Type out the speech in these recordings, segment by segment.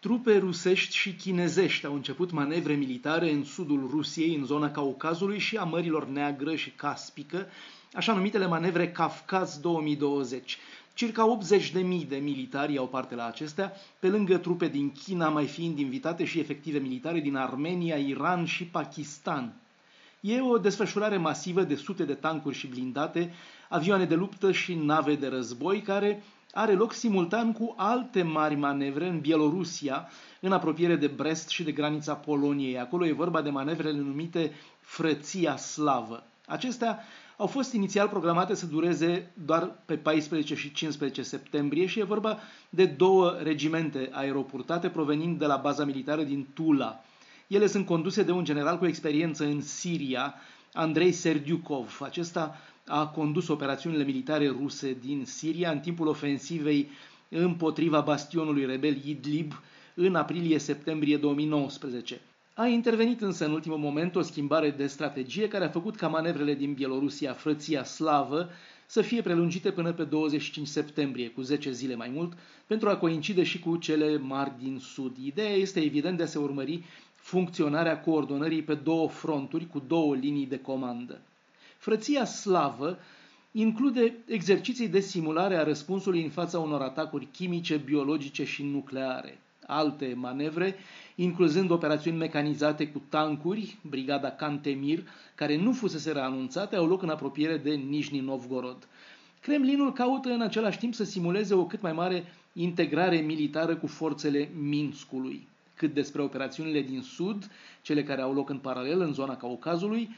Trupe rusești și chinezești au început manevre militare în sudul Rusiei, în zona Caucazului și a Mărilor Neagră și Caspică, așa numitele manevre Kafkaz 2020. Circa 80.000 de militari au parte la acestea, pe lângă trupe din China, mai fiind invitate și efective militare din Armenia, Iran și Pakistan. E o desfășurare masivă de sute de tancuri și blindate, avioane de luptă și nave de război, care are loc simultan cu alte mari manevre în Bielorusia, în apropiere de Brest și de granița Poloniei. Acolo e vorba de manevrele numite Frăția Slavă. Acestea au fost inițial programate să dureze doar pe 14 și 15 septembrie și e vorba de două regimente aeroportate provenind de la baza militară din Tula. Ele sunt conduse de un general cu experiență în Siria, Andrei Serdiukov. Acesta a condus operațiunile militare ruse din Siria în timpul ofensivei împotriva bastionului rebel Idlib în aprilie-septembrie 2019. A intervenit însă în ultimul moment o schimbare de strategie care a făcut ca manevrele din Bielorusia, frăția slavă, să fie prelungite până pe 25 septembrie, cu 10 zile mai mult, pentru a coincide și cu cele mari din sud. Ideea este evident de a se urmări funcționarea coordonării pe două fronturi cu două linii de comandă. Frăția slavă include exerciții de simulare a răspunsului în fața unor atacuri chimice, biologice și nucleare. Alte manevre, incluzând operațiuni mecanizate cu tancuri, brigada Cantemir, care nu fusese anunțate, au loc în apropiere de Nijni Novgorod. Kremlinul caută în același timp să simuleze o cât mai mare integrare militară cu forțele Minskului. Cât despre operațiunile din sud, cele care au loc în paralel în zona Caucazului,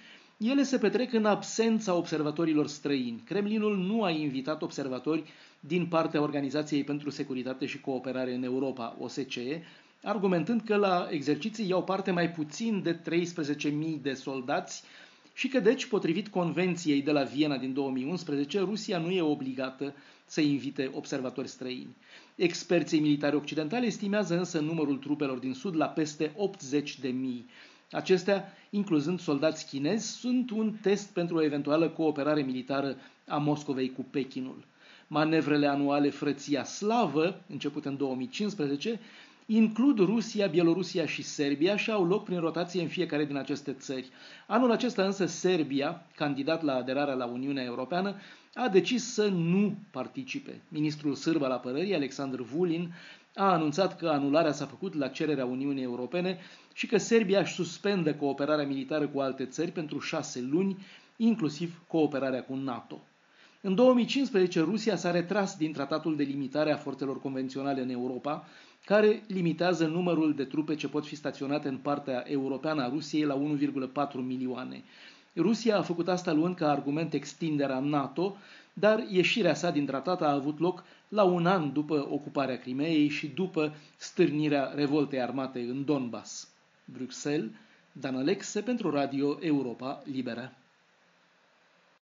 ele se petrec în absența observatorilor străini. Kremlinul nu a invitat observatori din partea Organizației pentru Securitate și Cooperare în Europa, OSCE, argumentând că la exerciții iau parte mai puțin de 13.000 de soldați și că deci, potrivit convenției de la Viena din 2011, Rusia nu e obligată să invite observatori străini. Experții militari occidentali estimează însă numărul trupelor din sud la peste 80 de mii. Acestea, incluzând soldați chinezi, sunt un test pentru o eventuală cooperare militară a Moscovei cu Pechinul. Manevrele anuale Frăția Slavă, începute în 2015, includ Rusia, Bielorusia și Serbia și au loc prin rotație în fiecare din aceste țări. Anul acesta însă Serbia, candidat la aderarea la Uniunea Europeană, a decis să nu participe. Ministrul sârb al apărării, Alexandru Vulin, a anunțat că anularea s-a făcut la cererea Uniunii Europene și că Serbia își suspendă cooperarea militară cu alte țări pentru șase luni, inclusiv cooperarea cu NATO. În 2015, Rusia s-a retras din tratatul de limitare a forțelor convenționale în Europa, care limitează numărul de trupe ce pot fi staționate în partea europeană a Rusiei la 1,4 milioane. Rusia a făcut asta luând ca argument extinderea NATO, dar ieșirea sa din tratat a avut loc la un an după ocuparea Crimeei și după stârnirea revoltei armate în Donbass. Bruxelles, Dan Alexe pentru Radio Europa Liberă.